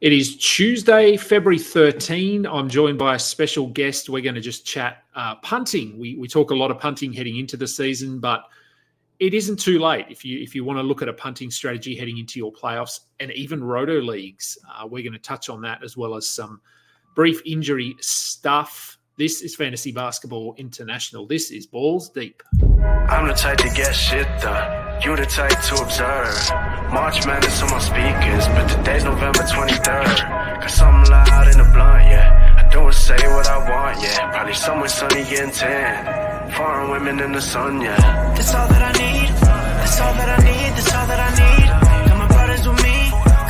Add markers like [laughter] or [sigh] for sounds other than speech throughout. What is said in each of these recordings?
It is Tuesday, February 13. I'm joined by a special guest. We're going to just chat uh, punting. We, we talk a lot of punting heading into the season, but it isn't too late if you if you want to look at a punting strategy heading into your playoffs and even roto leagues. Uh, we're going to touch on that as well as some brief injury stuff. This is Fantasy Basketball International. This is Balls Deep. I'm the type to get shit done. You the type to observe. March Madness on my speakers, but today's November 23rd. Cause I'm loud in the blunt, yeah. I don't say what I want, yeah. Probably somewhere sunny and tan. Foreign women in the sun, yeah. That's all that I need. That's all that I need. That's all that I need. Got my brothers with me.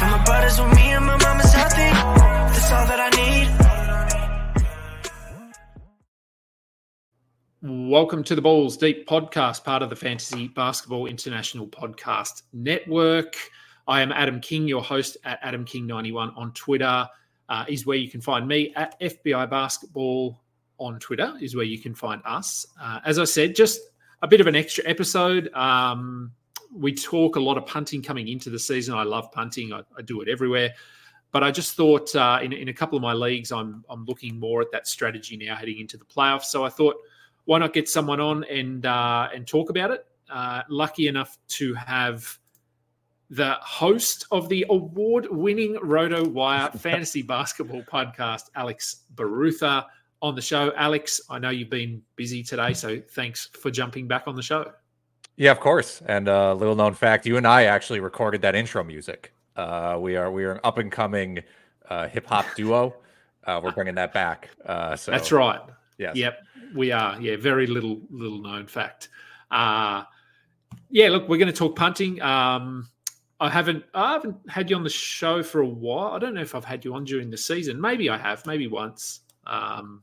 Got my brothers with me, and my mama's healthy. That's all that I need. Welcome to the Balls Deep podcast, part of the Fantasy Basketball International Podcast Network. I am Adam King, your host at Adam King91 on Twitter. Uh, is where you can find me at FBI Basketball on Twitter. Is where you can find us. Uh, as I said, just a bit of an extra episode. Um, we talk a lot of punting coming into the season. I love punting. I, I do it everywhere. But I just thought uh, in, in a couple of my leagues, I'm I'm looking more at that strategy now heading into the playoffs. So I thought why not get someone on and uh, and talk about it? Uh, lucky enough to have the host of the award-winning Roto Wire [laughs] Fantasy Basketball Podcast, Alex Barutha, on the show. Alex, I know you've been busy today, so thanks for jumping back on the show. Yeah, of course. And a uh, little known fact: you and I actually recorded that intro music. Uh, we are we are an up and coming uh, hip hop duo. Uh, we're bringing that back. Uh, so that's right. Yes. Yep we are. Yeah, very little little known fact. Uh, yeah, look, we're going to talk punting. Um, I haven't I haven't had you on the show for a while. I don't know if I've had you on during the season. Maybe I have. Maybe once. Um,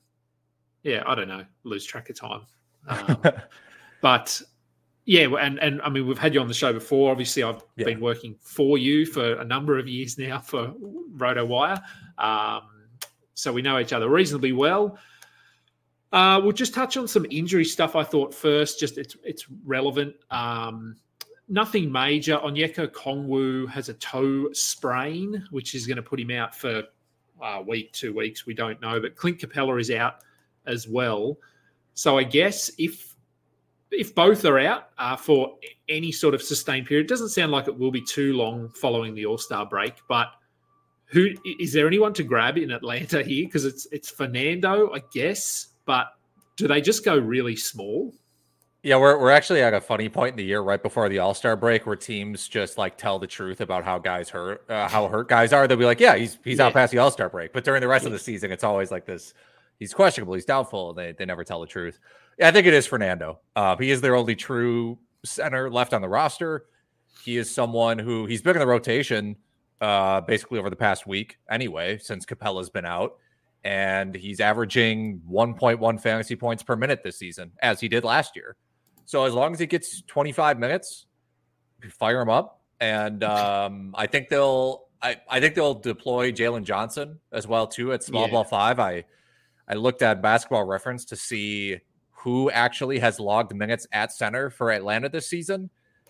yeah, I don't know. Lose track of time. Um, [laughs] but yeah, and and I mean we've had you on the show before. Obviously, I've yeah. been working for you for a number of years now for RotoWire, um, so we know each other reasonably well. Uh, we'll just touch on some injury stuff. I thought first, just it's it's relevant. Um, nothing major. Onyeka Okongwu has a toe sprain, which is going to put him out for a week, two weeks. We don't know, but Clint Capela is out as well. So I guess if if both are out uh, for any sort of sustained period, it doesn't sound like it will be too long following the All Star break. But who is there anyone to grab in Atlanta here? Because it's it's Fernando, I guess but do they just go really small? Yeah, we're, we're actually at a funny point in the year right before the All Star break where teams just like tell the truth about how guys hurt, uh, how hurt guys are. They'll be like, yeah, he's he's yeah. out past the All Star break. But during the rest yeah. of the season, it's always like this he's questionable, he's doubtful. They, they never tell the truth. Yeah, I think it is Fernando. Uh, he is their only true center left on the roster. He is someone who he's been in the rotation uh, basically over the past week anyway, since Capela's been out and he's averaging 1.1 fantasy points per minute this season, as he did last year. So as long as he gets 25 minutes, fire him up, and [laughs] um, I think they'll I, I think they'll deploy Jalen Johnson as well too at small yeah. ball five. I I looked at Basketball Reference to see who actually has logged minutes at center for Atlanta this season.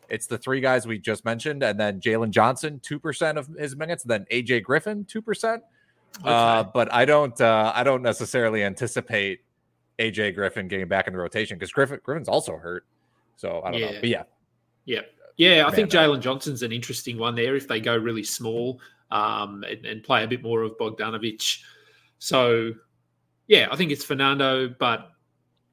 It's the three guys we just mentioned, and then Jalen Johnson, two percent of his minutes, then AJ Griffin, two percent. Okay. Uh, but I don't uh, I don't necessarily anticipate AJ Griffin getting back in the rotation because Griffin Griffin's also hurt. So I don't yeah. know. But yeah. Yeah. Yeah, I Man, think Jalen Johnson's an interesting one there if they go really small um, and, and, play a bit more of Bogdanovic. So, yeah, I think it's Fernando, but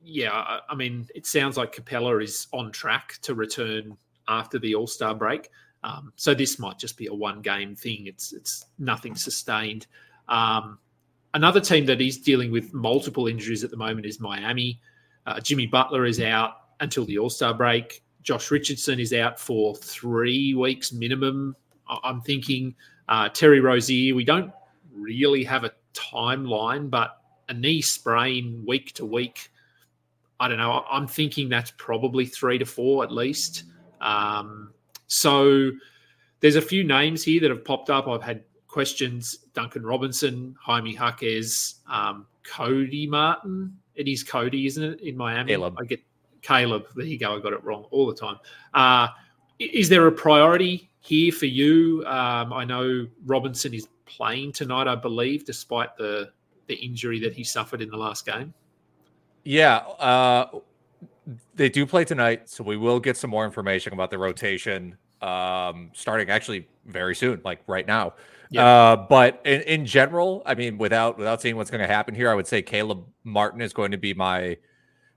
yeah, I, I mean, it sounds like Capela is on track to return after the All Star break. Um, so this might just be a one game thing. It's it's nothing sustained. Um, another team that is dealing with multiple injuries at the moment is Miami. Uh, Jimmy Butler is out until the All Star break. Josh Richardson is out for three weeks minimum. I'm thinking uh, Terry Rozier. We don't really have a timeline, but a knee sprain week to week. I don't know. I'm thinking that's probably three to four at least. Um, so there's a few names here that have popped up. I've had questions Duncan Robinson, Jaime Jaquez, um, Cody Martin. It is Cody, isn't it, in Miami? Caleb. I get Caleb. There you go. I got it wrong all the time. Uh, is there a priority here for you? Um, I know Robinson is playing tonight, I believe, despite the the injury that he suffered in the last game. Yeah, uh, they do play tonight, so we will get some more information about the rotation um, starting actually very soon, like right now. Yeah. Uh, but in, in general, I mean, without without seeing what's going to happen here, I would say Caleb Martin is going to be my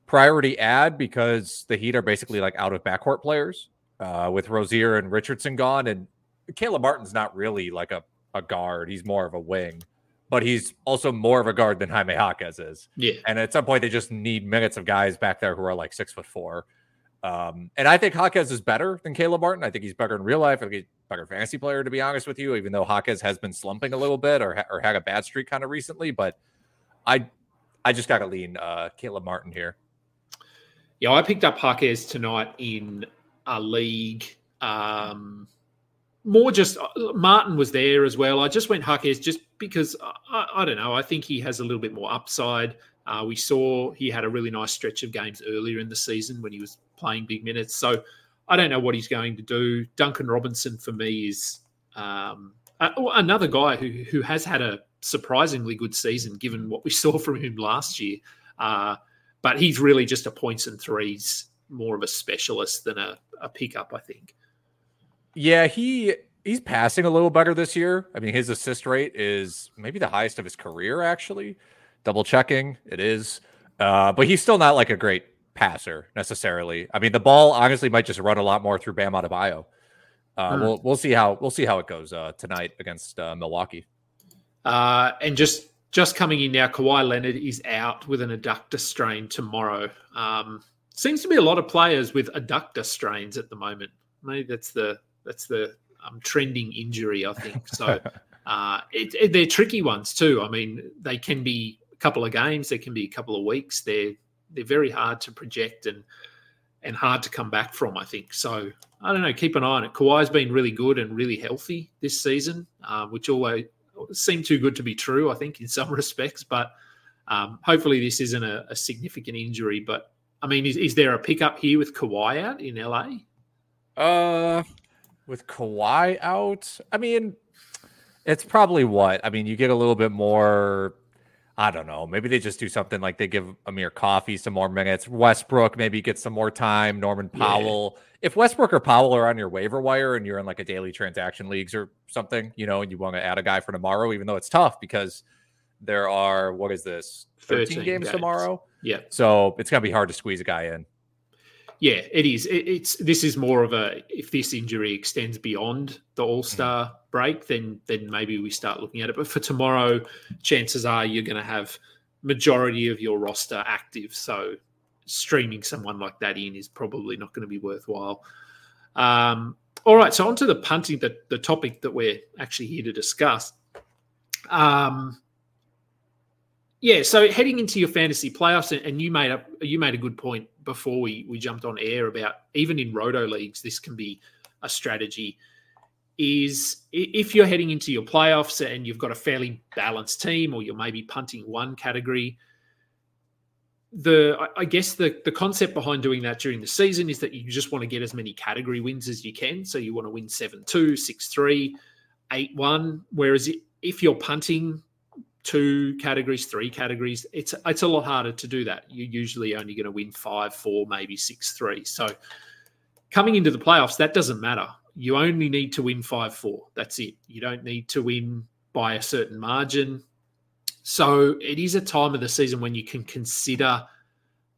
priority ad because the Heat are basically like out of backcourt players uh, with Rozier and Richardson gone, and Caleb Martin's not really like a, a guard; he's more of a wing but he's also more of a guard than Jaime Jaquez is. Yeah. And at some point, they just need minutes of guys back there who are like six foot four. Um, and I think Jaquez is better than Caleb Martin. I think he's better in real life. I think he's a better fantasy player, to be honest with you, even though Jaquez has been slumping a little bit or, or had a bad streak kind of recently. But I I just got to lean uh, Caleb Martin here. Yeah, I picked up Jaquez tonight in a league. Um, more just uh, Martin was there as well. I just went Jaquez just because I, I, don't know. I think he has a little bit more upside. Uh, we saw he had a really nice stretch of games earlier in the season when he was playing big minutes. So I don't know what he's going to do. Duncan Robinson for me is um, another guy who who has had a surprisingly good season given what we [laughs] saw from him last year. Uh, but he's really just a points and threes more of a specialist than a, a pickup, I think. Yeah, he he's passing a little better this year. I mean, his assist rate is maybe the highest of his career, actually. Double checking, it is. Uh, but he's still not like a great passer necessarily. I mean, the ball honestly might just run a lot more through Bam Adebayo. Uh, hmm. We'll we'll see how we'll see how it goes uh, tonight against uh, Milwaukee. Uh, and just just coming in now, Kawhi Leonard is out with an adductor strain tomorrow. Um, seems to be a lot of players with adductor strains at the moment. Maybe that's the that's the um, trending injury, I think. So [laughs] uh, it, it, they're tricky ones too. I mean, they can be couple of games, they can be a couple of weeks. They're they're very hard to project and and hard to come back from. I think so. I don't know. Keep an eye on it. Kawhi's been really good and really healthy this season, uh, which always seemed too good to be true. I think in [laughs] some respects, but um, hopefully this isn't a, a, significant injury. But I mean, is, is there a pickup here with Kawhi out in LA? Uh, with Kawhi out, I mean, it's probably what I mean. You get a little bit more. I don't know. Maybe they just do something like they give Amir Coffey some more minutes. Westbrook maybe gets some more time. Norman Powell. Yeah. If Westbrook or Powell are on your waiver wire and you're in like a daily transaction leagues or something, you know, and you want to add a guy for tomorrow, even though it's tough because there are what is this 13, 13 games, games tomorrow? Yeah. So it's gonna be hard to squeeze a guy in yeah, it is. It, it's this is more of a if this injury extends beyond the All Star mm. break, then then maybe we start looking at it. But for tomorrow, chances are you're going to have majority of your roster active. So streaming someone like that in is probably not going to be worthwhile. Um, all right, so on to the punting, the, the topic that we're actually here to discuss. Um, yeah, so heading into your fantasy playoffs, and you made up you made a good point before we we jumped on air about even in roto leagues, this can be a strategy. Is if you're heading into your playoffs and you've got a fairly balanced team, or you're maybe punting one category, the I guess the the concept behind doing that during the season is that you just want to get as many category wins as you can. So you want to win 7 2, 6 3, 8 1. Whereas if you're punting two categories, three categories, it's it's a lot harder to do that. You're usually only going to win five, four, maybe six, three. So coming into the playoffs, that doesn't matter. You only need to win five, four. That's it. You don't need to win by a certain margin. So it is a time of the season when you can consider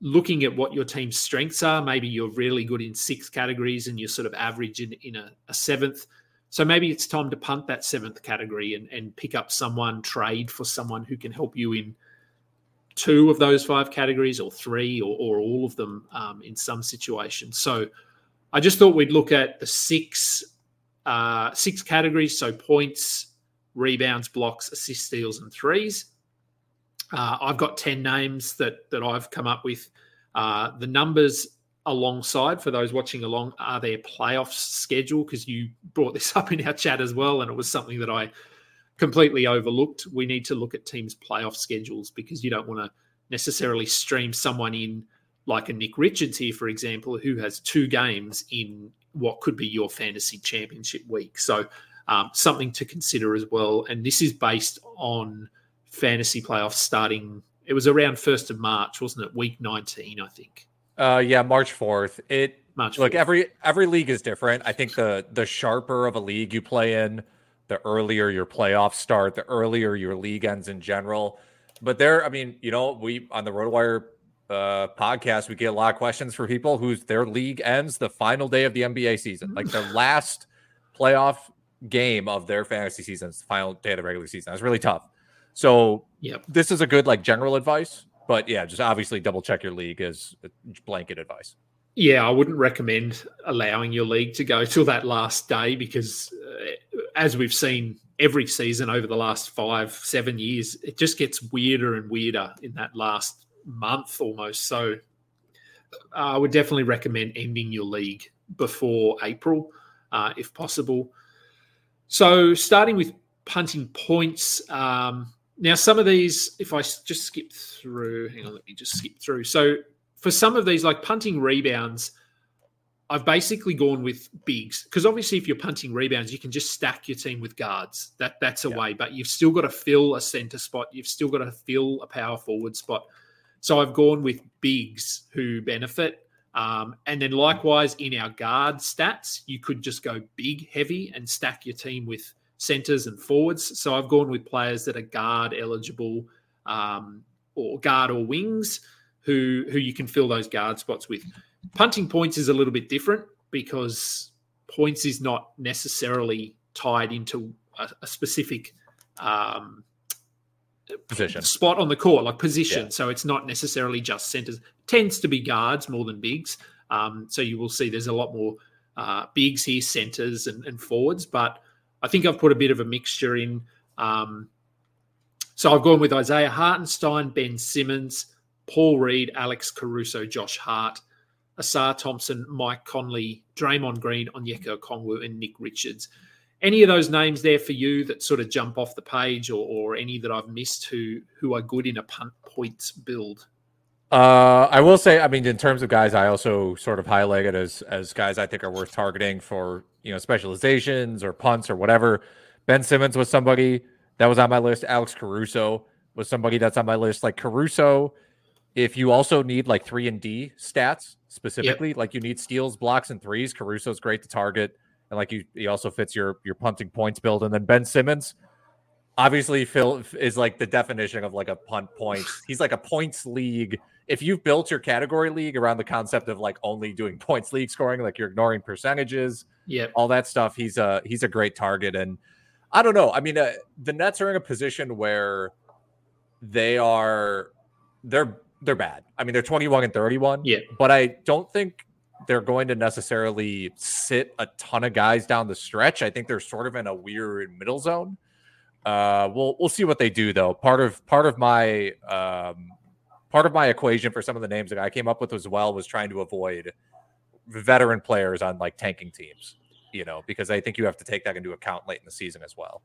looking at what your team's strengths are. Maybe you're really good in six categories and you're sort of average in, in a, a seventh so maybe it's time to punt that seventh category and, and pick up someone, trade for someone who can help you in two of those five categories or three or, or all of them um, in some situations. So I just thought we'd look at the six uh, six categories. So points, rebounds, blocks, assists, steals, and threes. Uh, I've got 10 names that, that I've come up with. Uh, the numbers alongside for those watching along are their playoffs schedule because you brought this [laughs] up in our chat as well and it was something that i completely overlooked we need to look at teams playoff schedules because you don't want to necessarily stream someone in like a nick richards here for example who has two games in what could be your fantasy championship week. So um, something to consider as well. And this is based on fantasy playoffs starting. It was around first of March, wasn't it? Week nineteen, I think. Uh, yeah, March fourth. It March. look every every league is different. I think the the sharper of a league you play in, the earlier your playoffs start, the earlier your league ends in general. But there, I mean, you know, we on the RotoWire uh, podcast, we get a lot of questions for people whose their league ends the final day of the NBA season, like their [laughs] last playoff game of their fantasy season, is the final day of the regular season. That's really tough. So Yep. this is a good like general advice, but yeah, just obviously double check your league as blanket advice. Yeah, I wouldn't recommend allowing your league to go [laughs] till that last day because, uh, as we've seen every season over the last five, seven years, it just gets weirder and weirder in that last month almost. So, uh, I would definitely recommend ending your league before April, uh, if possible. So, starting with punting points. Um, now, some of these, if I just skip through, hang on, let me just skip through. So, for some of these, like punting rebounds, I've basically gone with bigs because obviously, if you're punting rebounds, you can just stack your team with guards. That that's a Yeah. way, but you've still got to fill a center spot. You've still got to fill a power forward spot. So I've gone with bigs who benefit. Um, and then likewise in our guard stats, you could just go big heavy and stack your team with centers and forwards. So I've gone with players that are guard eligible um, or guard or wings who who you can fill those guard spots with. Punting points is a little bit different because points is not necessarily tied into a, a specific um, Position. spot on the court, like position. Yeah. So it's not necessarily just centers. Tends to be guards more than bigs. Um, so you will see there's a lot more uh, bigs here, centers and, and forwards. But I think I've put a bit of a mixture in. Um, so I've gone with Isaiah Hartenstein, Ben Simmons, Paul Reed, Alex Caruso, Josh Hart, Ausar Thompson, Mike Conley, Draymond Green, Onyeka Okongwu, and Nick Richards. Any of those names there for you that sort of jump off the page, or, or any that I've missed who who are good in a punt points build? Uh, I will say, I mean, in terms of guys, I also sort of highlighted as as guys I think are worth targeting for you know specializations or punts or whatever. Ben Simmons was somebody that was on my list. Alex Caruso was somebody that's on my list. Like Caruso, if you also need like three and D stats specifically, like you need steals, blocks, and threes, Caruso's great to target, and like you, he also fits your your punting points build. And then Ben Simmons, obviously, Phil is like the definition of like a punt points. He's like a points league. If you've built your category league around the concept of like only doing [laughs] points league scoring, like you're ignoring percentages, Yeah, all that stuff, he's a he's a great target. And I don't know. I mean, uh, the Nets are in a position where they are they're they're bad. I mean, they're 21 and 31. Yeah. But I don't think they're going to necessarily sit a ton of guys down the stretch. I think they're sort of in a weird middle zone. Uh, we'll we'll see what they do though. Part of part of my um, part of my equation for some of the names that I came up with as well was trying to avoid veteran players on like tanking teams. You know, because I think you have to take that into account late in the season as well.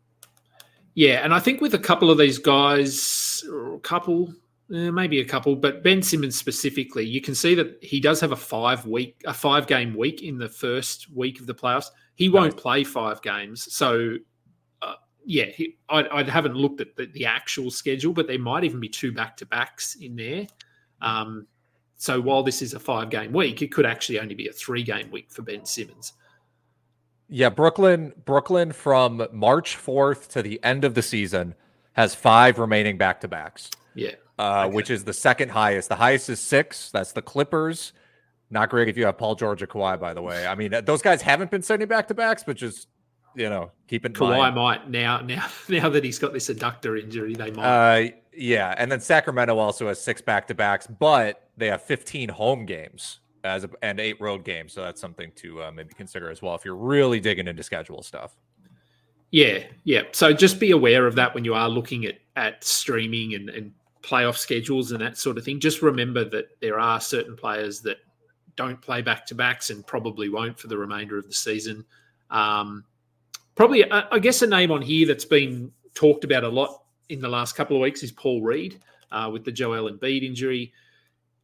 yeah, and I think with a couple of these guys, or a couple, eh, maybe a couple, but Ben Simmons specifically, you can see that he does have a five week, a five game week in the first week of the playoffs. He won't play five games, so yeah, he, I, I haven't looked at the, the actual schedule, but there might even be two back to backs in there. Um, so while this is a five game week, it could actually only be a three game week for Ben Simmons. Yeah, Brooklyn, Brooklyn from March 4th to the end of the season has five remaining back to backs, Yeah, uh, Okay. which is the second highest. The highest is six. That's the Clippers. Not great if you have Paul George or Kawhi, by the way. I mean, those guys haven't been sending back to backs, but just, you know, keep in Kawhi mind. might now now [laughs] now that he's got this adductor injury, they might. Uh, yeah, and then Sacramento also has six back to backs, but they have 15 home games as a, and eight road games, so that's something to uh, maybe consider as well if you're really digging into schedule stuff. Yeah, yeah. So just be aware of that when you are looking at at streaming and, and playoff schedules and that sort of thing. Just remember that there are certain players that don't play back to backs and probably won't for the remainder of the season. Um, probably, I, I guess, a name on here that's been talked about a lot in the last couple of weeks is Paul Reed uh, with the Joel Embiid injury.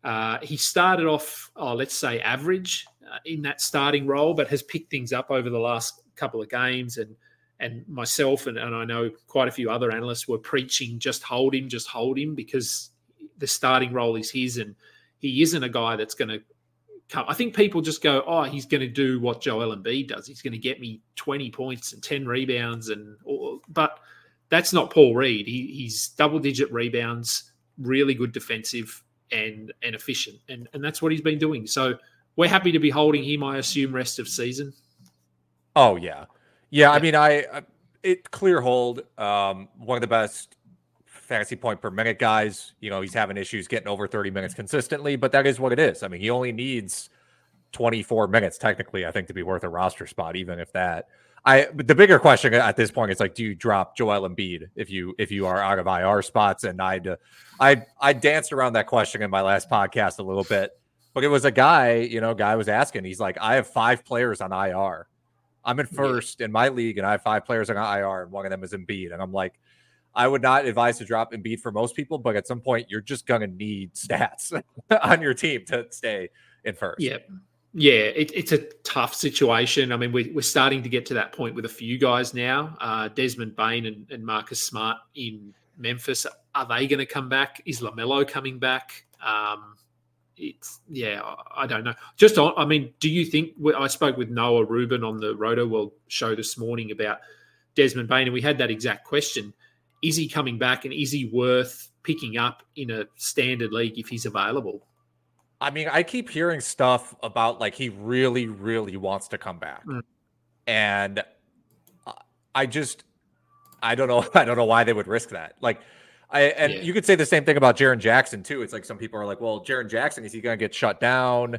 Uh, he started off, oh, let's say, average uh, in that starting role, but has picked things up over the last couple of games. And and myself and, and I know quite a few other analysts were preaching just hold him, just hold him because the starting role is his, and he isn't a guy that's going to come. I think people just go, oh, he's going to do what Joel Embiid does. He's going to get me 20 points and 10 rebounds, and but that's not Paul Reed. He, he's double digit rebounds, really good defensive and and efficient, and and that's what he's been doing. So we're happy to be holding him. I assume rest of season. Oh yeah, yeah. yeah. I mean, I, I it clear hold. Um, one of the best fantasy point per minute guys. You know, he's having issues getting over 30 minutes consistently, but that is what it is. I mean, he only needs 24 minutes technically, I think, to be worth a roster spot, even if that. I the bigger question at this point is like, do you drop Joel Embiid if you if you are out of IR spots? And I'd uh, I I danced around that question in my last podcast a little bit, but it was a guy, you know, guy was asking. He's like, I have five players on IR. I'm in first in my league, and I have five players on IR, and one of them is Embiid. And I'm like, I would not advise to drop Embiid for most people, but at some point you're just gonna need stats [laughs] on your team to stay in first. Yeah. Yeah, it, it's a tough situation. I mean, we, are starting to get to that point with a few guys now. Uh, Desmond Bane and, and, Marcus Smart in Memphis. Are they going to come back? Is LaMelo coming back? Um, it's yeah, I don't know. Just on, I mean, do you think I spoke with Noah Rubin on the Rotoworld show this morning about Desmond Bane, and we had that exact question: Is he coming back, and is he worth picking up in a standard league if he's available? I mean, I keep hearing stuff about like he really, really wants to come back, mm. and I just, I don't know, [laughs] I don't know why they would risk that. Like I and yeah. you could say the same thing about Jaren Jackson too. It's like some people are like, well, Jaren Jackson is he going to get shut down?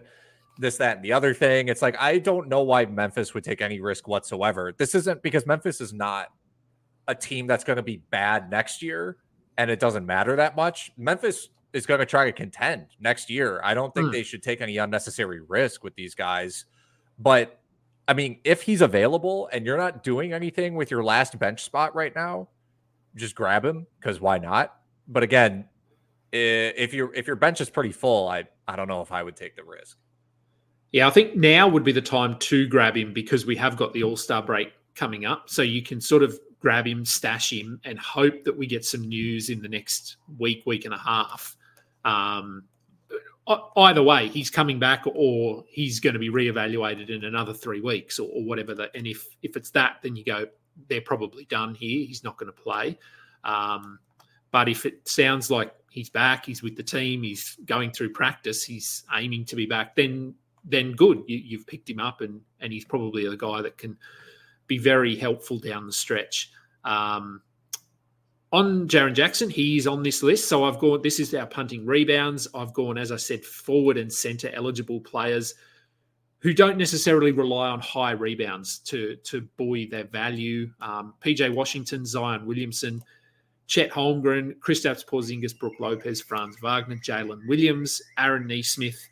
This, that, and the other thing. It's like I don't know why Memphis would take any risk whatsoever. This isn't because Memphis is not a team that's going to be bad next year, and it doesn't matter that much. Memphis is going to try to contend next year. I don't think mm. they should take any unnecessary risk with these guys. But I mean, if he's available and you're not doing anything with your last bench spot right now, just grab him because why not? But again, if your if your bench is pretty full, I I don't know if I would take the risk. Yeah, I think now would be the time to grab him because we have got the All Star break coming up, so you can sort of grab him, stash him, and hope that we get some news in the next week, week and a half. Um, either way, he's coming back, or he's going to be reevaluated in another three weeks, or, or whatever. That, and if if it's that, then you go, they're probably done here. He's not going to play. Um, but if it sounds like he's back, he's with the team, he's going through practice, he's aiming to be back, then then good. You, have picked him up, and and he's probably a guy that can be very helpful down the stretch. Um, on Jaren Jackson, he's on this list. So I've gone. This is our punting rebounds. I've gone, as I said, forward and center eligible players who don't necessarily rely on high rebounds to to buoy their value. Um, PJ Washington, Zion Williamson, Chet Holmgren, Kristaps Porzingis, Brook Lopez, Franz Wagner, Jalen Williams, Aaron Nesmith,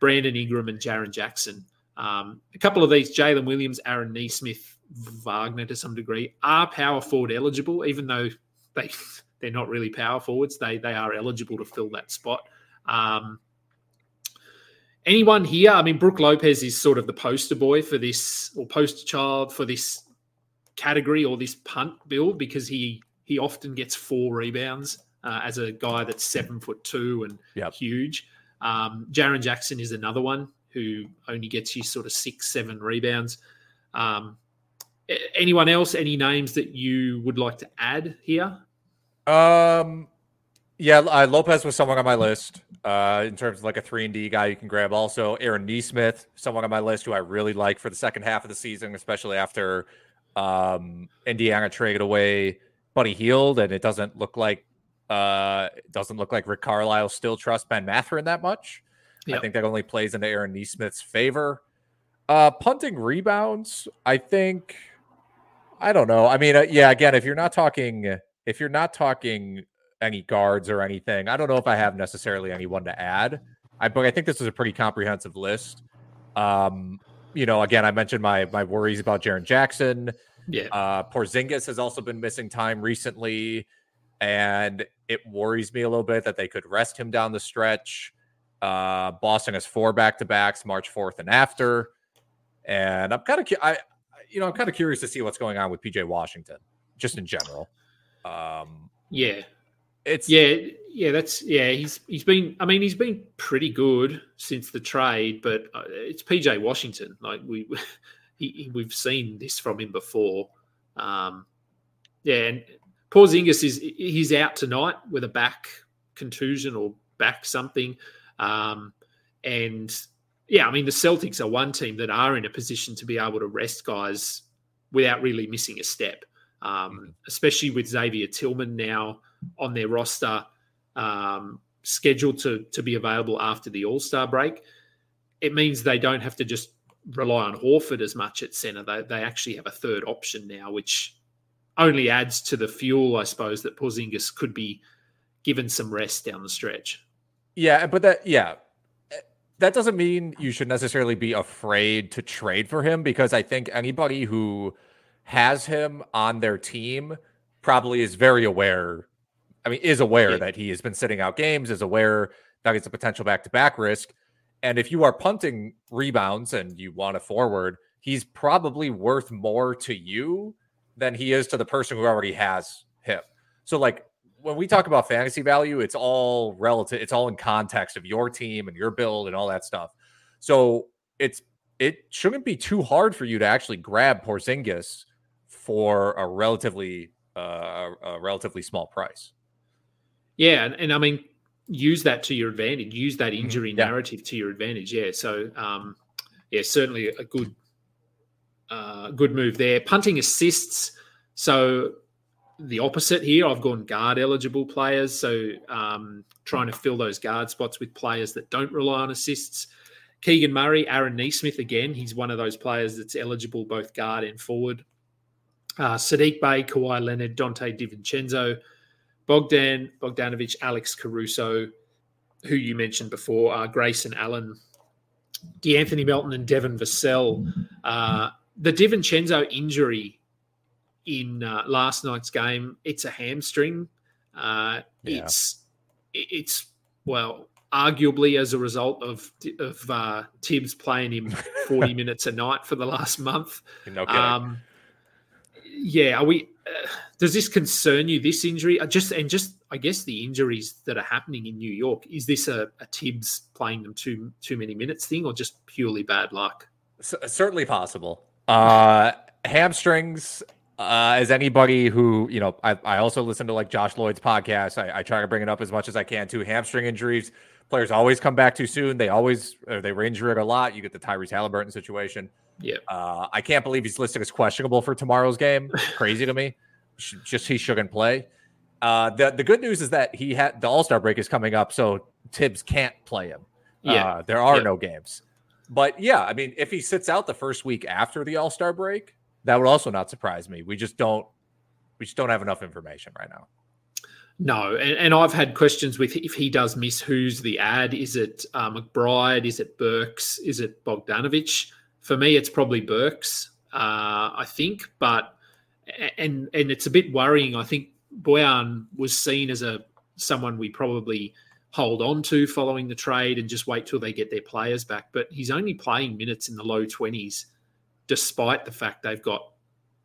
Brandon Ingram, and Jaren Jackson. Um, a couple of these, Jalen Williams, Aaron Nesmith, Wagner to some degree, are power forward eligible, even though they [laughs] they're not really power forwards. They they are eligible to fill that spot. Um, anyone here? I mean, Brook Lopez is sort of the poster boy for this, or poster child for this category or this punt build because he he often gets four rebounds uh, as a guy that's seven foot two and yep. huge. Um, Jaren Jackson is another one who only gets you sort of six, seven rebounds. Um, anyone else? Any names that you would like to add here? Um, yeah, uh, Lopez was someone on my list uh, in terms of like a three and D guy you can grab. Also, Aaron Nesmith, someone on my list who I really like for the second half of the season, especially after um, Indiana traded away Buddy Hield, and it doesn't look like uh, it doesn't look like Rick Carlisle still trusts Ben Mathurin that much. Yep. I think that only plays into Aaron Nesmith's favor. Uh, punting rebounds, I think. I don't know. I mean, uh, yeah. Again, if you're not talking, if you're not talking any guards or anything. I don't know if I have necessarily anyone to add. I but I think this is a pretty comprehensive list. Um, you know, again, I mentioned my my worries about Jaren Jackson. Yeah. Uh, Porzingis has also been missing time recently, and it worries me a little bit that they could rest him down the stretch. Uh, Boston has four back to backs, March 4th and after. And I'm kind of, I, you know, I'm kind of curious to see what's going on with PJ Washington, just in general. Um, yeah, it's yeah, yeah. That's yeah. He's he's been. I mean, he's been pretty good since the trade, but uh, it's PJ Washington. Like we, [laughs] he, we've seen this from him before. Um, yeah, and Porzingis is he's out tonight with a back contusion or back something, um, and yeah, I mean the Celtics are one team that are in a position to be able to rest guys without really missing a step, um, mm-hmm. especially with Xavier Tillman now on their roster, um, scheduled to to be available after the All Star break. It means they don't have to just rely on Horford as much at center. They they actually have a third option now, which only adds to the fuel, I suppose, that Porzingis could be given some rest down the stretch. Yeah, but that yeah, that doesn't mean you should necessarily be afraid to trade for him because I think anybody who has him on their team probably is very aware I mean, is aware yeah. that he has been sitting out games, is aware that it's a potential back to back risk. And if you are punting rebounds and you want a forward, he's probably worth more to you than he is to the person who already has him. So, like, when we talk about fantasy value, it's all relative, it's all in context of your team and your build and all that stuff. So, it's it shouldn't be too hard for you to actually grab Porzingis for a relatively uh, a relatively small price. Yeah, and, and I mean, use that to your advantage. Use that mm-hmm. injury yeah. narrative to your advantage. Yeah. So, um, yeah, certainly a good, uh, good move there. Punting assists. So the opposite here. I've gone guard eligible players. So um, trying to fill those guard spots with players that don't rely on assists. Keegan Murray, Aaron Nesmith again. He's one of those players that's eligible both guard and forward. Uh, Saddiq Bey, Kawhi Leonard, Donte DiVincenzo, Bogdan Bogdanovic, Alex Caruso, who you mentioned before, uh, Grayson Allen, De'Anthony Melton, and Devin Vassell. Uh, the DiVincenzo injury in uh, last night's game, it's a hamstring. Uh, yeah. It's it's well, arguably as a result of of uh, Thibs playing him [laughs] forty minutes a night for the last month. Um, yeah, are we? Uh, does this concern you? This injury, uh, just and just, I guess the injuries that are happening in New York. Is this a, a Thibs playing them too too many minutes thing, or just purely bad luck? C- certainly possible. Uh, hamstrings. Uh, as anybody who you know, I, I also listen to like Josh Lloyd's podcast. I, I try to bring it up as much as I can too. Hamstring injuries, players always come back too soon. They always or they injure it a lot. You get the Tyrese Halliburton situation. Yeah. Uh, I can't believe he's listed as questionable for tomorrow's game. [laughs] Crazy to me. Just he shouldn't play. Uh, the the good news is that he had the All Star break is coming up, so Thibs can't play him. Yeah, uh, there are yeah. no games. But yeah, I mean, if he sits out the first week after the All Star break, that would also not surprise me. We just don't we just don't have enough information right now. No, and, and I've had questions with if he does miss who's the ad. Is it uh, McBride? Is it Burks? Is it Bogdanovich? For me, it's probably Burks, uh, I think. But and and it's a bit worrying. I think Bojan was seen as a someone we probably hold on to following the trade and just wait till they get their players back. But he's only playing minutes in the low twenties, despite the fact they've got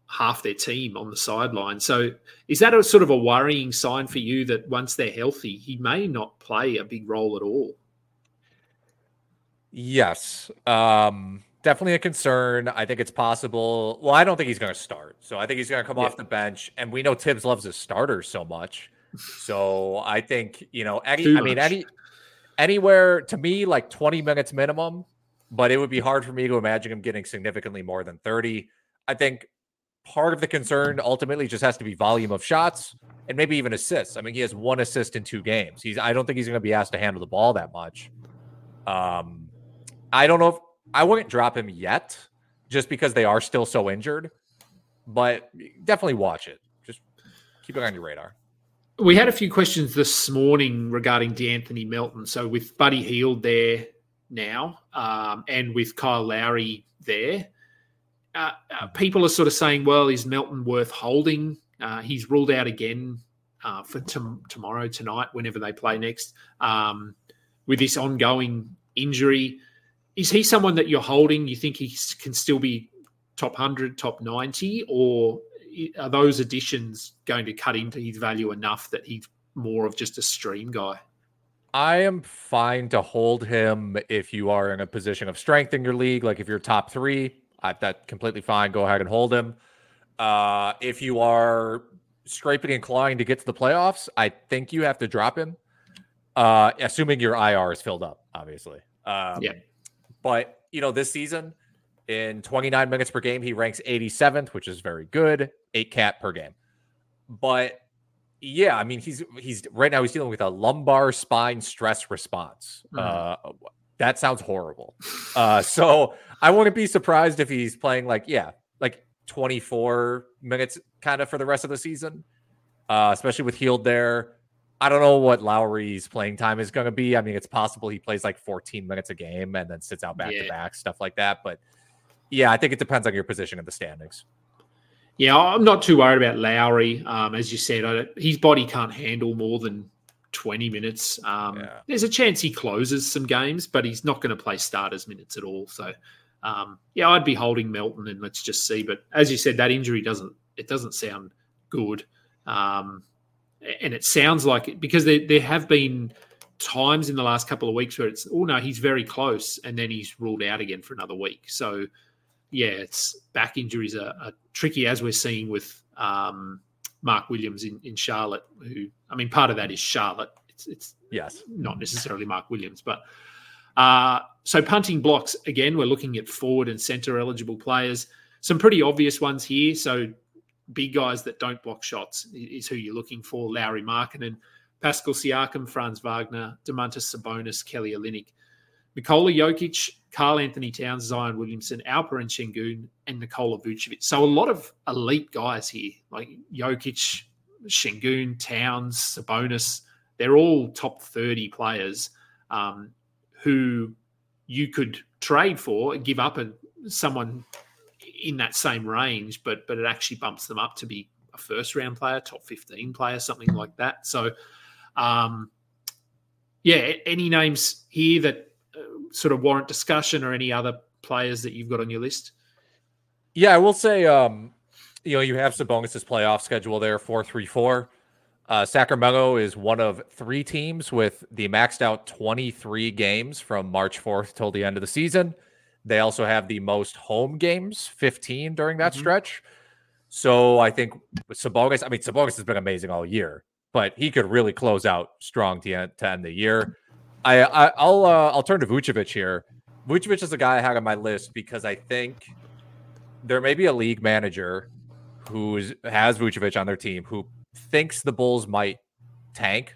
half their team on the sideline. So is that a sort of a worrying sign for you that once they're healthy, he may not play a big role at all? Yes. Um definitely a concern. I think it's possible. Well, I don't think he's going to start. So I think he's going to come yeah. off the bench. And we know Thibs loves his starters so much. So I think, you know, any, Too I mean, any, anywhere to me, like 20 minutes minimum, but it would be hard for me to imagine him getting significantly more than 30. I think part of the concern ultimately just has to be volume of shots and maybe even assists. I mean, he has one assist in two games. He's, I don't think he's going to be asked to handle the ball that much. Um, I don't know if I wouldn't drop him yet, just because they are still so injured. But definitely watch it. Just keep it on your radar. We had a few questions this morning regarding De'Anthony Melton. So with Buddy Hield there now, um, and with Kyle Lowry there, uh, uh, people are sort of saying, "Well, is Melton worth holding?" Uh, he's ruled out again uh, for t- tomorrow, tonight, whenever they play next. Um, with this ongoing injury, is he someone that you're holding? You think he can still be top 100, top 90, or are those additions going to cut into his value enough that he's more of just a stream guy? I am fine to hold him if you are in a position of strength in your league. Like if you're top three, I, that completely fine. Go ahead and hold him. Uh, if you are scraping and clawing to get to the playoffs, I think you have to drop him. Uh, assuming your IR is filled up, obviously. Um, yeah. But you know, this season in 29 minutes per game, he ranks 87th, which is very good. Eight cap per game. But yeah, I mean, he's he's right now he's dealing with a lumbar spine stress response. Mm. Uh, that sounds horrible. Uh, so I wouldn't be surprised if he's playing like yeah, like 24 minutes kind of for the rest of the season, uh, especially with Hield there. I don't know what Lowry's playing time is going to be. I mean, it's possible he plays like 14 minutes a game and then sits out back to back, stuff like that. But yeah, I think it depends on your position in the standings. Yeah, I'm not too worried about Lowry. Um, as you said, his body can't handle more than 20 minutes. Um, yeah. There's a chance he closes some games, but he's not going to play starters minutes at all. So, um, yeah, I'd be holding Melton and let's just see. But as you said, that injury doesn't it doesn't sound good. Um, and it sounds like it because there, there have been times in the last couple of weeks where it's oh no he's very close and then he's ruled out again for another week so yeah it's back injuries are, are tricky as we're seeing with um, mark williams in, in charlotte who i mean part of that is charlotte. It's, it's yes. not necessarily mark williams but uh, so punting blocks again we're looking at forward and center eligible players. Some pretty obvious ones here. So big guys that don't block shots is who you're looking for. Lauri and Pascal Siakam, Franz Wagner, Domantas Sabonis, Kelly Olynyk, Nikola Jokic, Karl Anthony Towns, Zion Williamson, Alperen Sengun, and Nikola Vucevic. So a lot of elite guys here, like Jokic, Sengun, Towns, Sabonis. They're all top 30 players um, who you could trade for and give up a, someone in that same range, but but it actually bumps them up to be a first round player, top fifteen player, something like that. So, um, yeah, any names here that sort of warrant discussion, or any other players that you've got on your list? Yeah, I will say, um, you know, you have Sabonis's playoff schedule there, four three four. Uh, Sacramento is one of three teams with the maxed out 23 games from March 4th till the end of the season. They also have the most home games, 15 during that mm-hmm. stretch. So I think Sabonis, I mean, Sabonis has been amazing all year, but he could really close out strong to end, to end the year. I, I will uh, I'll turn to Vucevic here. Vucevic is a guy I had on my list because I think there may be a league manager who has Vucevic on their team who thinks the Bulls might tank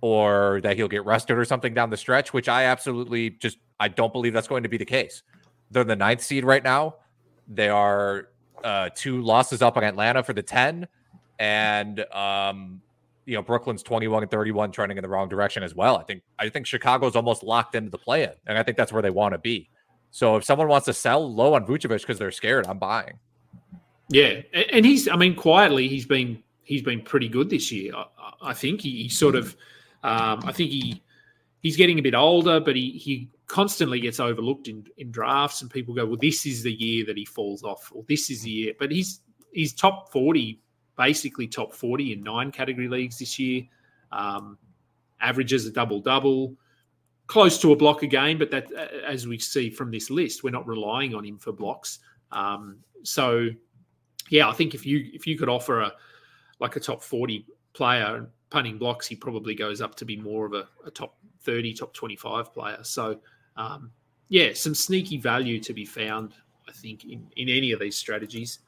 or that he'll get rested or something down the stretch, which I absolutely just I don't believe that's going to be the case. They're the ninth seed right now. They are uh, two losses up on Atlanta for the 10. And um, you know, Brooklyn's 21 and 31 trending in the wrong direction as well. I think I think Chicago's almost locked into the play in, and I think that's where they want to be. So if someone wants to sell low on Vucevic because they're scared, I'm buying. Yeah, and he's I mean quietly he's been he's been pretty good this year. I, I think he, he, sort of um, I think he he's getting a bit older, but he he constantly gets overlooked in, in drafts, and people go, "Well, this is the year that he falls off, or this is the year." But he's he's top forty, basically top forty in nine category leagues this year. Um, averages a double double, close to a block a game, but that as we see from this list, we're not relying on him for blocks. Um, so, yeah, I think if you if you could offer a like a top forty player punting blocks, he probably goes up to be more of a, a top 30, top 25 player. So um, yeah, some sneaky value to be found, I think, in, in any of these strategies.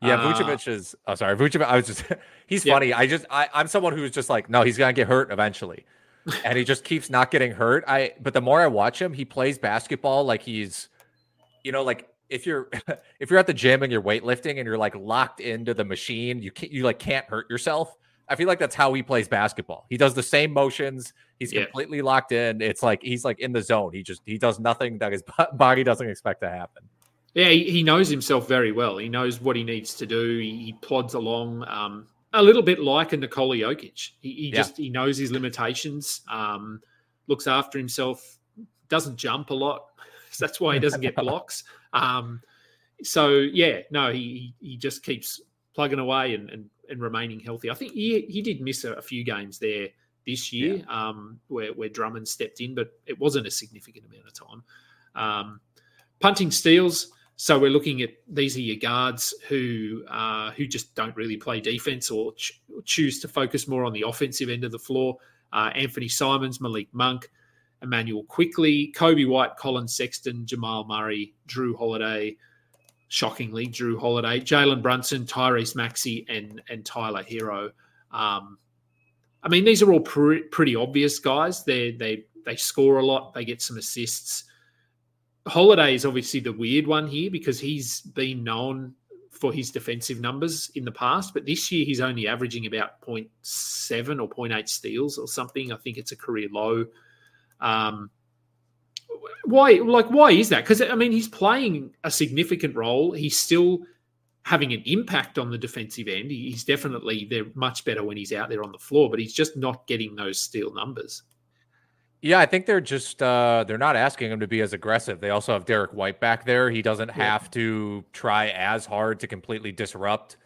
Yeah, uh, Vucevic is. Oh, sorry, Vucevic. I was just. [laughs] He's yeah. funny. I just. I, I'm someone who's just like, no, he's gonna get hurt eventually, and he just keeps not getting hurt. I. But the more I watch him, he plays basketball like he's, you know, like if you're [laughs] if you're at the gym and you're weightlifting and you're like locked into the machine, you can't you like can't hurt yourself. I feel like that's how he plays basketball. He does the same motions. He's yeah. completely locked in. It's like he's like in the zone. He just he does nothing that his [laughs] body doesn't expect to happen. Yeah, he, he knows himself very well. He knows what he needs to do. He, he plods along um, a little bit like a Nikola Jokic. He, he yeah. just he knows his limitations. Um, looks after himself, doesn't jump a lot. [laughs] So that's why he doesn't get [laughs] blocks. Um, so yeah, no, he he just keeps plugging away and, and, and remaining healthy. I think he he did miss a, a few games there this year yeah. um, where where Drummond stepped in, but it wasn't a significant amount of time. Um, punting steals. So we're looking at these are your guards who uh, who just don't really play defense or ch- choose to focus more on the offensive end of the floor. Uh, Anthony Simons, Malik Monk, Immanuel Quickley, Coby White, Collin Sexton, Jamal Murray, Jrue Holiday, shockingly, Jrue Holiday, Jalen Brunson, Tyrese Maxey, and and Tyler Herro. Um, I mean, these are all pre- pretty obvious guys. They they they score a lot. They get some assists. Holiday is obviously the weird one here because he's been known for his defensive numbers in the past, but this year he's only averaging about 0.7 or 0.8 steals or something. I think it's a career low. Um, why, like, why is that? Because I mean, he's playing a significant role. He's still having an impact on the defensive end. He's definitely they're much better when he's out there on the floor, but he's just not getting those steal numbers. Yeah, I think they're just uh, they're not asking him to be as aggressive. They also have Derrick White back there. He doesn't yeah. have to try as hard to completely disrupt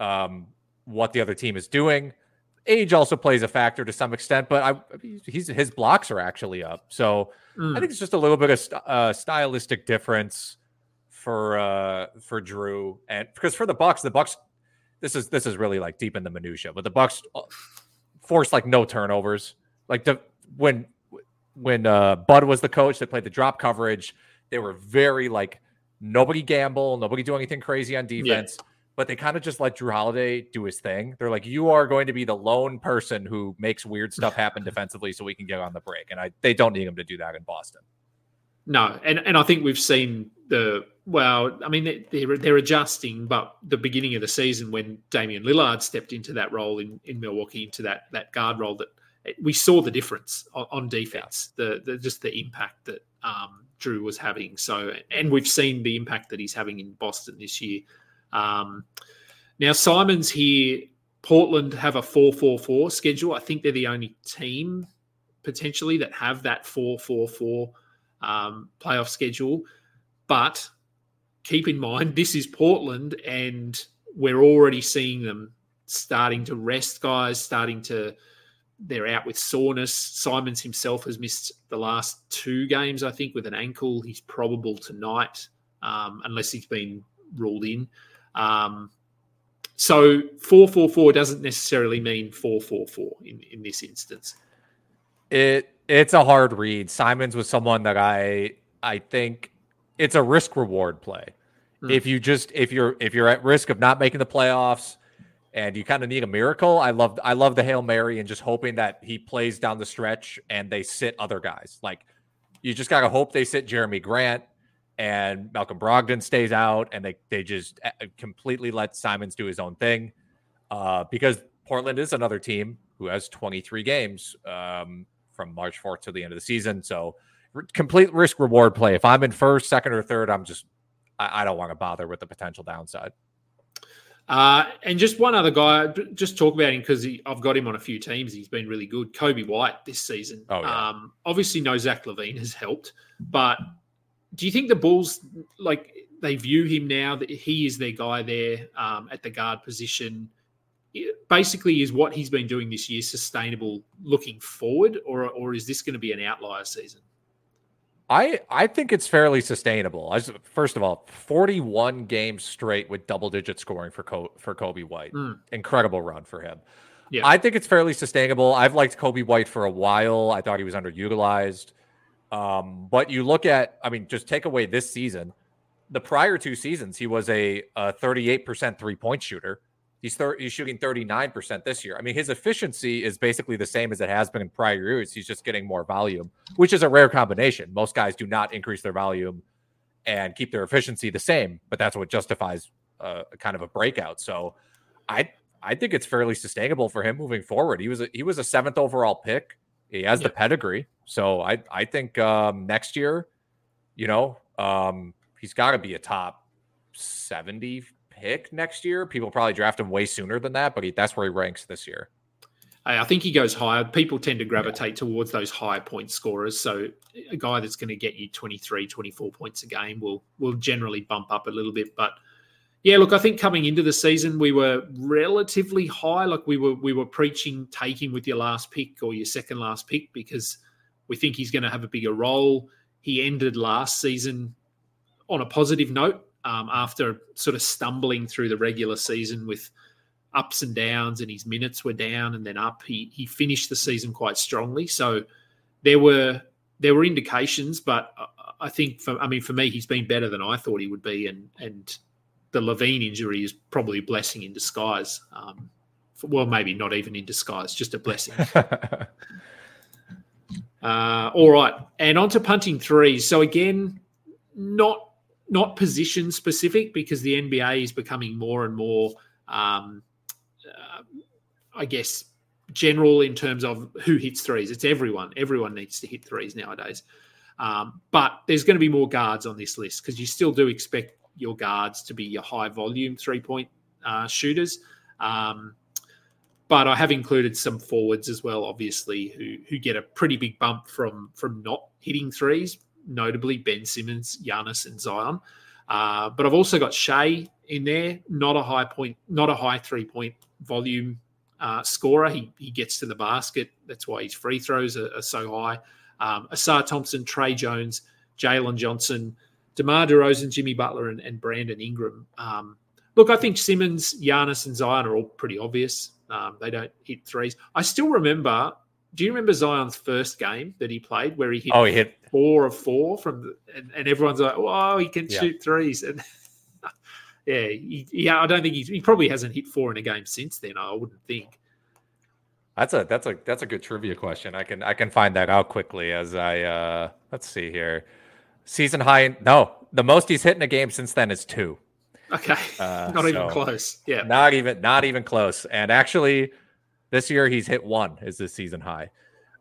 um, what the other team is doing. Age also plays a factor to some extent, but I, he's his blocks are actually up. So mm. I think it's just a little bit of st- uh, stylistic difference for uh, for Jrue and because for the Bucks, the Bucks this is this is really like deep in the minutia, but the Bucks uh, force like no turnovers. Like the when when uh, Bud was the coach that played the drop coverage, they were very like nobody gamble, nobody do anything crazy on defense. Yeah. But they kind of just let Jrue Holiday do his thing. They're like, you are going to be the lone person who makes weird stuff happen [laughs] defensively, so we can get on the break. And I, they don't need him to do that in Boston. No, and and I think we've seen the well. I mean, they're they're adjusting, but the beginning of the season when Damian Lillard stepped into that role in in Milwaukee, into that that guard role that we saw the difference on, on defense, yeah. the, the, just the impact that um, Jrue was having. So, and we've seen the impact that he's having in Boston this year. Um, now, Simon's here. Portland have a four-four-four schedule. I think they're the only team potentially that have that four-four-four um, playoff schedule. But keep in mind, this is Portland, and we're already seeing them starting to rest guys, starting to they're out with soreness. Simons himself has missed the last two games, I think, with an ankle. He's probable tonight, um, unless he's been ruled in. Um, so four four four doesn't necessarily mean four four four in in this instance. It it's a hard read. Simons was someone that I I think it's a risk reward play. Mm. If you just if you're if you're at risk of not making the playoffs and you kind of need a miracle. I love I love the Hail Mary and just hoping that he plays down the stretch and they sit other guys. Like you just gotta hope they sit Jerami Grant and Malcolm Brogdon stays out and they they just uh, completely let Simons do his own thing. Uh, because Portland is another team who has 23 games um, from March 4th to the end of the season. So complete risk reward play. If I'm in first, second, or third, I'm just I, I don't want to bother with the potential downside. Uh, and just one other guy, just talk about him because I've got him on a few teams. He's been really good. Coby White this season. Oh, yeah. um, obviously, no Zach LaVine has helped, but do you think the Bulls like they view him now that he is their guy there um, at the guard position? Basically, is what he's been doing this year sustainable looking forward, or or is this going to be an outlier season? I I think it's fairly sustainable. First of all, 41 games straight with double digit scoring for Co- for Coby White. Mm. Incredible run for him. Yeah. I think it's fairly sustainable. I've liked Coby White for a while. I thought he was underutilized. Um, but you look at, I mean, just take away this season. The prior two seasons, he was a, a 38% three point shooter. He's, thir- he's shooting 39% this year. I mean, his efficiency is basically the same as it has been in prior years. He's just getting more volume, which is a rare combination. Most guys do not increase their volume and keep their efficiency the same, but that's what justifies uh, kind of a breakout. So I I think it's fairly sustainable for him moving forward. He was a, he was a seventh overall pick. He has yeah. the pedigree. So I I think um, next year, you know, um, he's got to be a top 70 pick next year. People probably draft him way sooner than that, but he, that's where he ranks this year. I think he goes higher. People tend to gravitate towards those higher point scorers. So a guy that's going to get you 23, 24 points a game will will generally bump up a little bit. But yeah, look, I think coming into the season we were relatively high. Like we were we were preaching taking with your last pick or your second last pick because we think he's going to have a bigger role. He ended last season on a positive note um, after sort of stumbling through the regular season with ups and downs, and his minutes were down and then up. He he finished the season quite strongly, so there were there were indications, but I think for I mean for me, he's been better than I thought he would be, and and the LaVine injury is probably a blessing in disguise. Um, well, maybe not even in disguise, just a blessing. [laughs] uh, all right, and on to punting threes. So again, not not position specific because the NBA is becoming more and more um, I guess, general in terms of who hits threes. It's everyone. Everyone needs to hit threes nowadays. Um, but there's going to be more guards on this list because you still do expect your guards to be your high volume three point uh, shooters. Um, but I have included some forwards as well, obviously, who who get a pretty big bump from from not hitting threes, notably Ben Simmons, Giannis, and Zion. Uh, but I've also got Shai in there, not a high point, not a high three point volume uh, scorer. He, he gets to the basket. That's why his free throws are, are so high. Um, Ausar Thompson, Tre Jones, Jalen Johnson, DeMar DeRozan, Jimmy Butler, and, and Brandon Ingram. Um, look, I think Simmons, Giannis, and Zion are all pretty obvious. Um, they don't hit threes. I still remember. Do you remember Zion's first game that he played, where he hit? Oh, he hit four of four from, the, and, and everyone's like, "Oh, he can yeah. shoot threes. And [laughs] yeah, he, yeah, I don't think he's, he probably hasn't hit four in a game since then. I wouldn't think. That's a that's a that's a good trivia question. I can I can find that out quickly as I uh let's see here. Season high no, the most he's hit in a game since then is two. Okay. [laughs] Uh, not so even close. Yeah. Not even not even close. And actually this year he's hit one is this season high.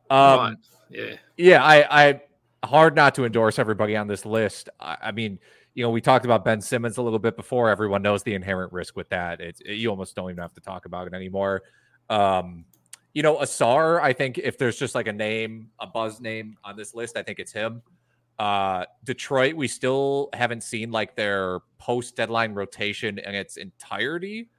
Um yeah. Yeah, I I hard not to endorse everybody on this list. I, I mean, you know, we talked about Ben Simmons a little bit before. Everyone knows the inherent risk with that. It's it, you almost don't even have to talk about it anymore. Um, you know, Ausar, I think if there's just like a name, a buzz name on this list, I think it's him. Uh, Detroit, we still haven't seen like their post deadline rotation in its entirety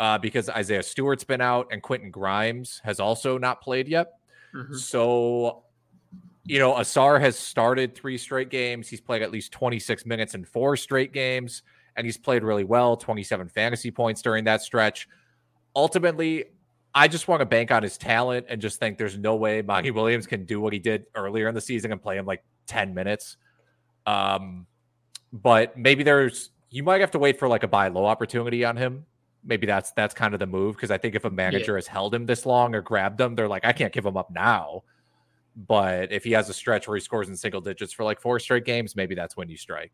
uh, because Isaiah Stewart's been out and Quentin Grimes has also not played yet. Mm-hmm. So you know, Ausar has started three straight games. He's played at least 26 minutes in four straight games, and he's played really well 27 fantasy points during that stretch. Ultimately, I just want to bank on his talent and just think there's no way Monty [laughs] Williams can do what he did earlier in the season and play him like 10 minutes. Um, but maybe there's you might have to wait for like a buy low opportunity on him. Maybe that's that's kind of the move because I think if a manager yeah. has held him this long or grabbed him, they're like, I can't give him up now. But if he has a stretch where he scores in single digits for like four straight games, maybe that's when you strike.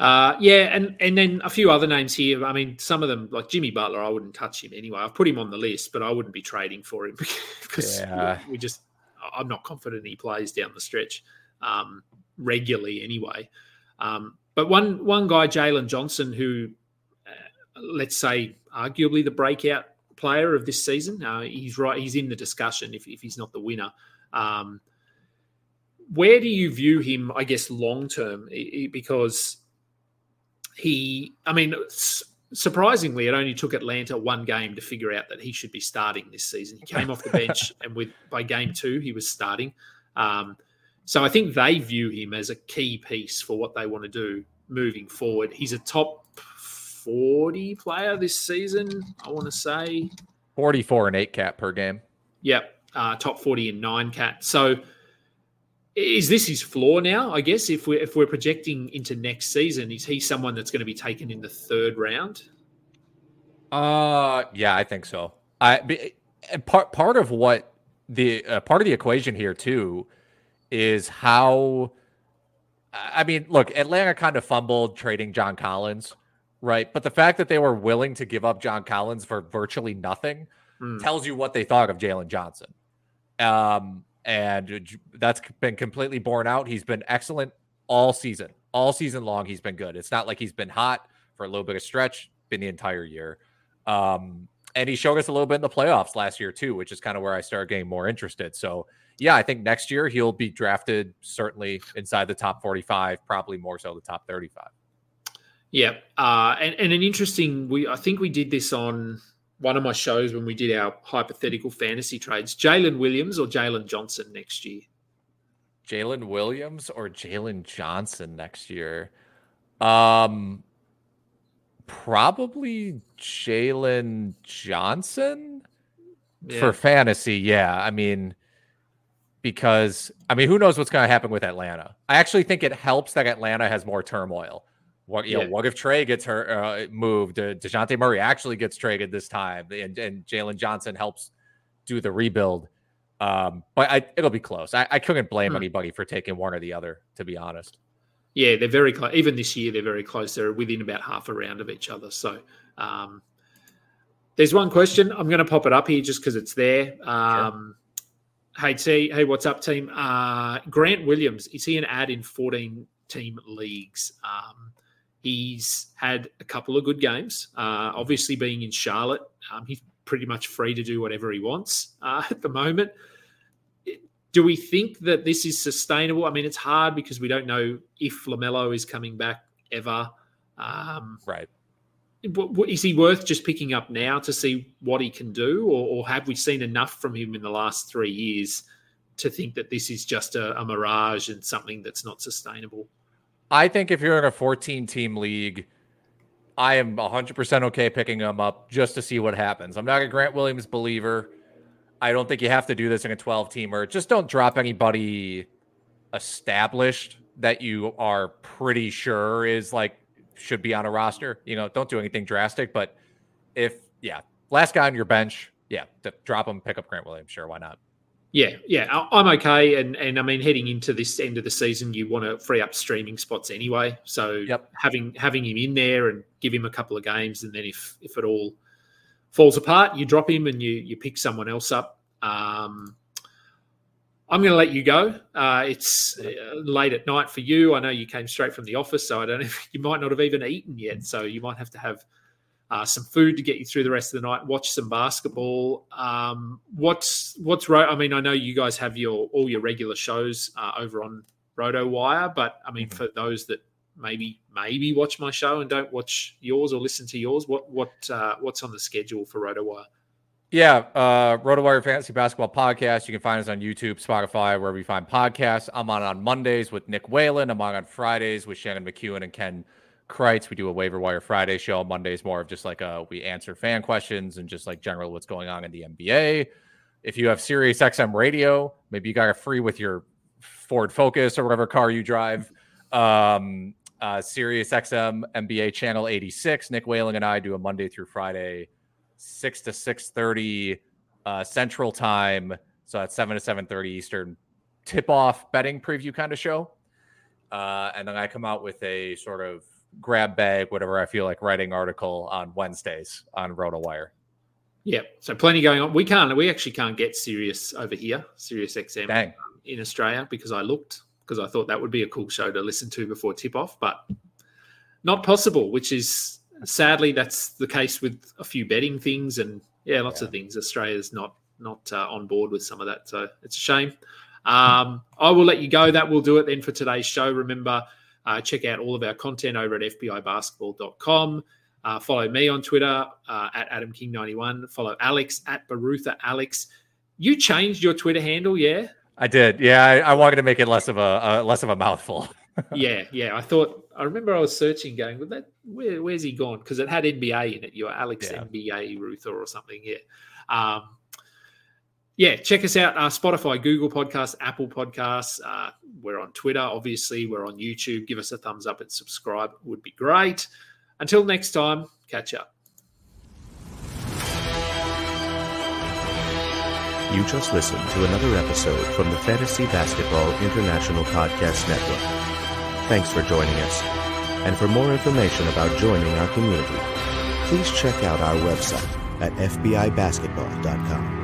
Uh, yeah, and and then a few other names here. I mean, some of them like Jimmy Butler, I wouldn't touch him anyway. I've put him on the list, but I wouldn't be trading for him [laughs] because yeah. we, we, just I'm not confident he plays down the stretch um, regularly anyway. Um, but one one guy, Jalen Johnson, who let's say arguably the breakout player of this season. Uh, he's right. He's in the discussion if, if he's not the winner. Um, where do you view him, I guess, long term? Because he, I mean, surprisingly, it only took Atlanta one game to figure out that he should be starting this season. He came off the bench, [laughs] and with by game two, he was starting. Um, so I think they view him as a key piece for what they want to do moving forward. He's a top 40 player this season, I want to say. 44 and 8 cap per game. Yep uh, top 40 and nine cat. So is this his floor now? I guess if we're if we're projecting into next season, is he someone that's going to be taken in the third round? Uh, yeah, I think so. I part part of what the uh, part of the equation here too is how. I mean, look, Atlanta kind of fumbled trading John Collins, right? But the fact that they were willing to give up John Collins for virtually nothing mm. tells you what they thought of Jalen Johnson. Um, and that's been completely borne out. He's been excellent all season, all season long. He's been good. It's not like he's been hot for a little bit of stretch, been the entire year. Um, and he showed us a little bit in the playoffs last year too, which is kind of where I started getting more interested. So yeah, I think next year he'll be drafted certainly inside the top 45, probably more so the top 35. Yeah, uh, and and an interesting. We I think we did this on one of my shows when we did our hypothetical fantasy trades. Jalen Williams or Jalen Johnson next year. Jalen Williams or Jalen Johnson next year. Um, probably Jalen Johnson yeah. for fantasy. Yeah, I mean, because I mean, who knows what's going to happen with Atlanta? I actually think it helps that Atlanta has more turmoil. What you yeah. know? What if Trae gets her uh, moved? Uh, Dejounte Murray actually gets traded this time, and, and Jalen Johnson helps do the rebuild. Um, but I, it'll be close. I, I couldn't blame hmm. anybody for taking one or the other, to be honest. Yeah, they're very close. Even this year, they're very close. They're within about half a round of each other. So, um, there's one question. I'm going to pop it up here just because it's there. Um, sure. Hey, T. Hey, what's up, team? Uh, Grant Williams is he an ad in 14 team leagues? Um, He's had a couple of good games. Uh, obviously, being in Charlotte, um, he's pretty much free to do whatever he wants uh, [laughs] at the moment. Do we think that this is sustainable? I mean, it's hard because we don't know if LaMelo is coming back ever. Um, right. Is he worth just picking up now to see what he can do, or, or, have we seen enough from him in the last three years to think that this is just a, a mirage and something that's not sustainable? I think if you're in a 14 team league, I am 100% okay picking him up just to see what happens. I'm not a Grant Williams believer. I don't think you have to do this in a 12 teamer. Just don't drop anybody established that you are pretty sure is like should be on a roster. You know, don't do anything drastic, but if yeah, last guy on your bench, yeah, drop him, pick up Grant Williams. Sure, why not? Yeah, yeah, I'm okay, and and I mean, heading into this end of the season, you want to free up streaming spots anyway. So yep. having having him in there and give him a couple of games, and then if if it all falls apart, you drop him and you you pick someone else up. Um, I'm going to let you go. Uh, it's uh, late at night for you. I know you came straight from the office, so I don't know [laughs] if you might not have even eaten yet. So you might have to have uh, some food to get you through the rest of the night, watch some basketball. Um, what's what's right I mean, I know you guys have your all your regular shows uh, over on RotoWire, but I mean, mm-hmm. for those that maybe maybe watch my show and don't watch yours or listen to yours, what what uh, what's on the schedule for RotoWire? Yeah, uh, RotoWire Fantasy Basketball Podcast. You can find us on YouTube, Spotify, wherever you find podcasts. I'm on on Mondays with Nick Whalen. I'm on on Fridays with Shannon McEwen and Ken Kreitz. We do a waiver wire Friday show. Monday's more of just like a we answer fan questions and just like general what's going on in the NBA. If you have Sirius XM radio, maybe you got a free with your Ford Focus or whatever car you drive. Um, uh, Sirius XM NBA channel 86. Nick Whalen and I do a Monday through Friday, six to six thirty uh, Central Time. So that's seven to seven thirty Eastern. Tip off betting preview kind of show. Uh, and then I come out with a sort of grab bag, whatever I feel like writing article on Wednesdays on RotoWire. Yeah, so plenty going on. We can't, we actually can't get Sirius over here, Sirius XM Dang. in Australia because I looked because I thought that would be a cool show to listen to before tip off, but not possible. Which is sadly that's the case with a few betting things and yeah, lots yeah. of things. Australia's not not uh, on board with some of that, so it's a shame. Um, I will let you go. That will do it then for today's show. Remember uh, check out all of our content over at fbibasketball.com. Uh, follow me on Twitter uh, at AdamKing91. Follow Alex at Barutha Alex. You changed your Twitter handle, yeah? I did. Yeah, I, I wanted to make it less of a less of a mouthful. [laughs] yeah, yeah. I thought I remember I was searching, going, "Well, that where, where's he gone?" Because it had NBA in it. You were Alex yeah. NBA Ruther or something. Yeah. Um, yeah, check us out. Uh, Spotify, Google Podcasts, Apple Podcasts. Uh, we're on Twitter, obviously. We're on YouTube. Give us a thumbs up and subscribe. It would be great. Until next time, catch up. You just listened to another episode from the Fantasy Basketball International Podcast Network. Thanks for joining us. And for more information about joining our community, please check out our website at fbibasketball.com.